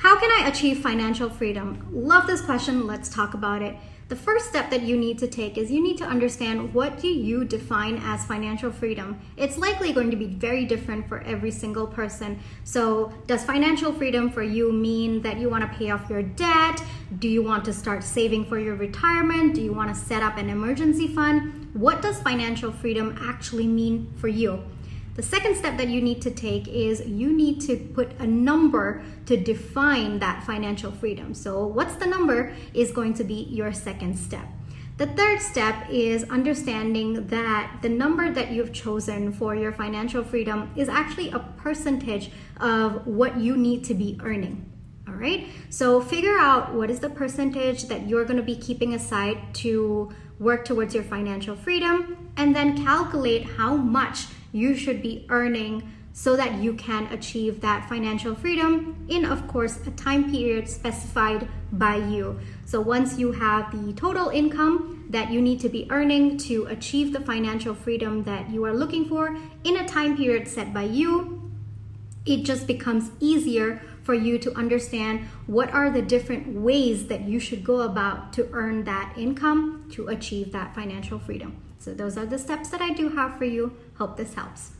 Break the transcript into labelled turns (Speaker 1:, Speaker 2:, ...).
Speaker 1: How can I achieve financial freedom? Love this question. Let's talk about it. The first step that you need to take is you need to understand what do you define as financial freedom. It's likely going to be very different for every single person. So, does financial freedom for you mean that you want to pay off your debt? Do you want to start saving for your retirement? Do you want to set up an emergency fund? What does financial freedom actually mean for you? The second step that you need to take is you need to put a number to define that financial freedom. So, what's the number is going to be your second step. The third step is understanding that the number that you've chosen for your financial freedom is actually a percentage of what you need to be earning. All right, so figure out what is the percentage that you're going to be keeping aside to work towards your financial freedom, and then calculate how much you should be earning so that you can achieve that financial freedom in, of course, a time period specified by you. So, once you have the total income that you need to be earning to achieve the financial freedom that you are looking for in a time period set by you, it just becomes easier for you to understand what are the different ways that you should go about to earn that income to achieve that financial freedom. So, those are the steps that I do have for you. Hope this helps.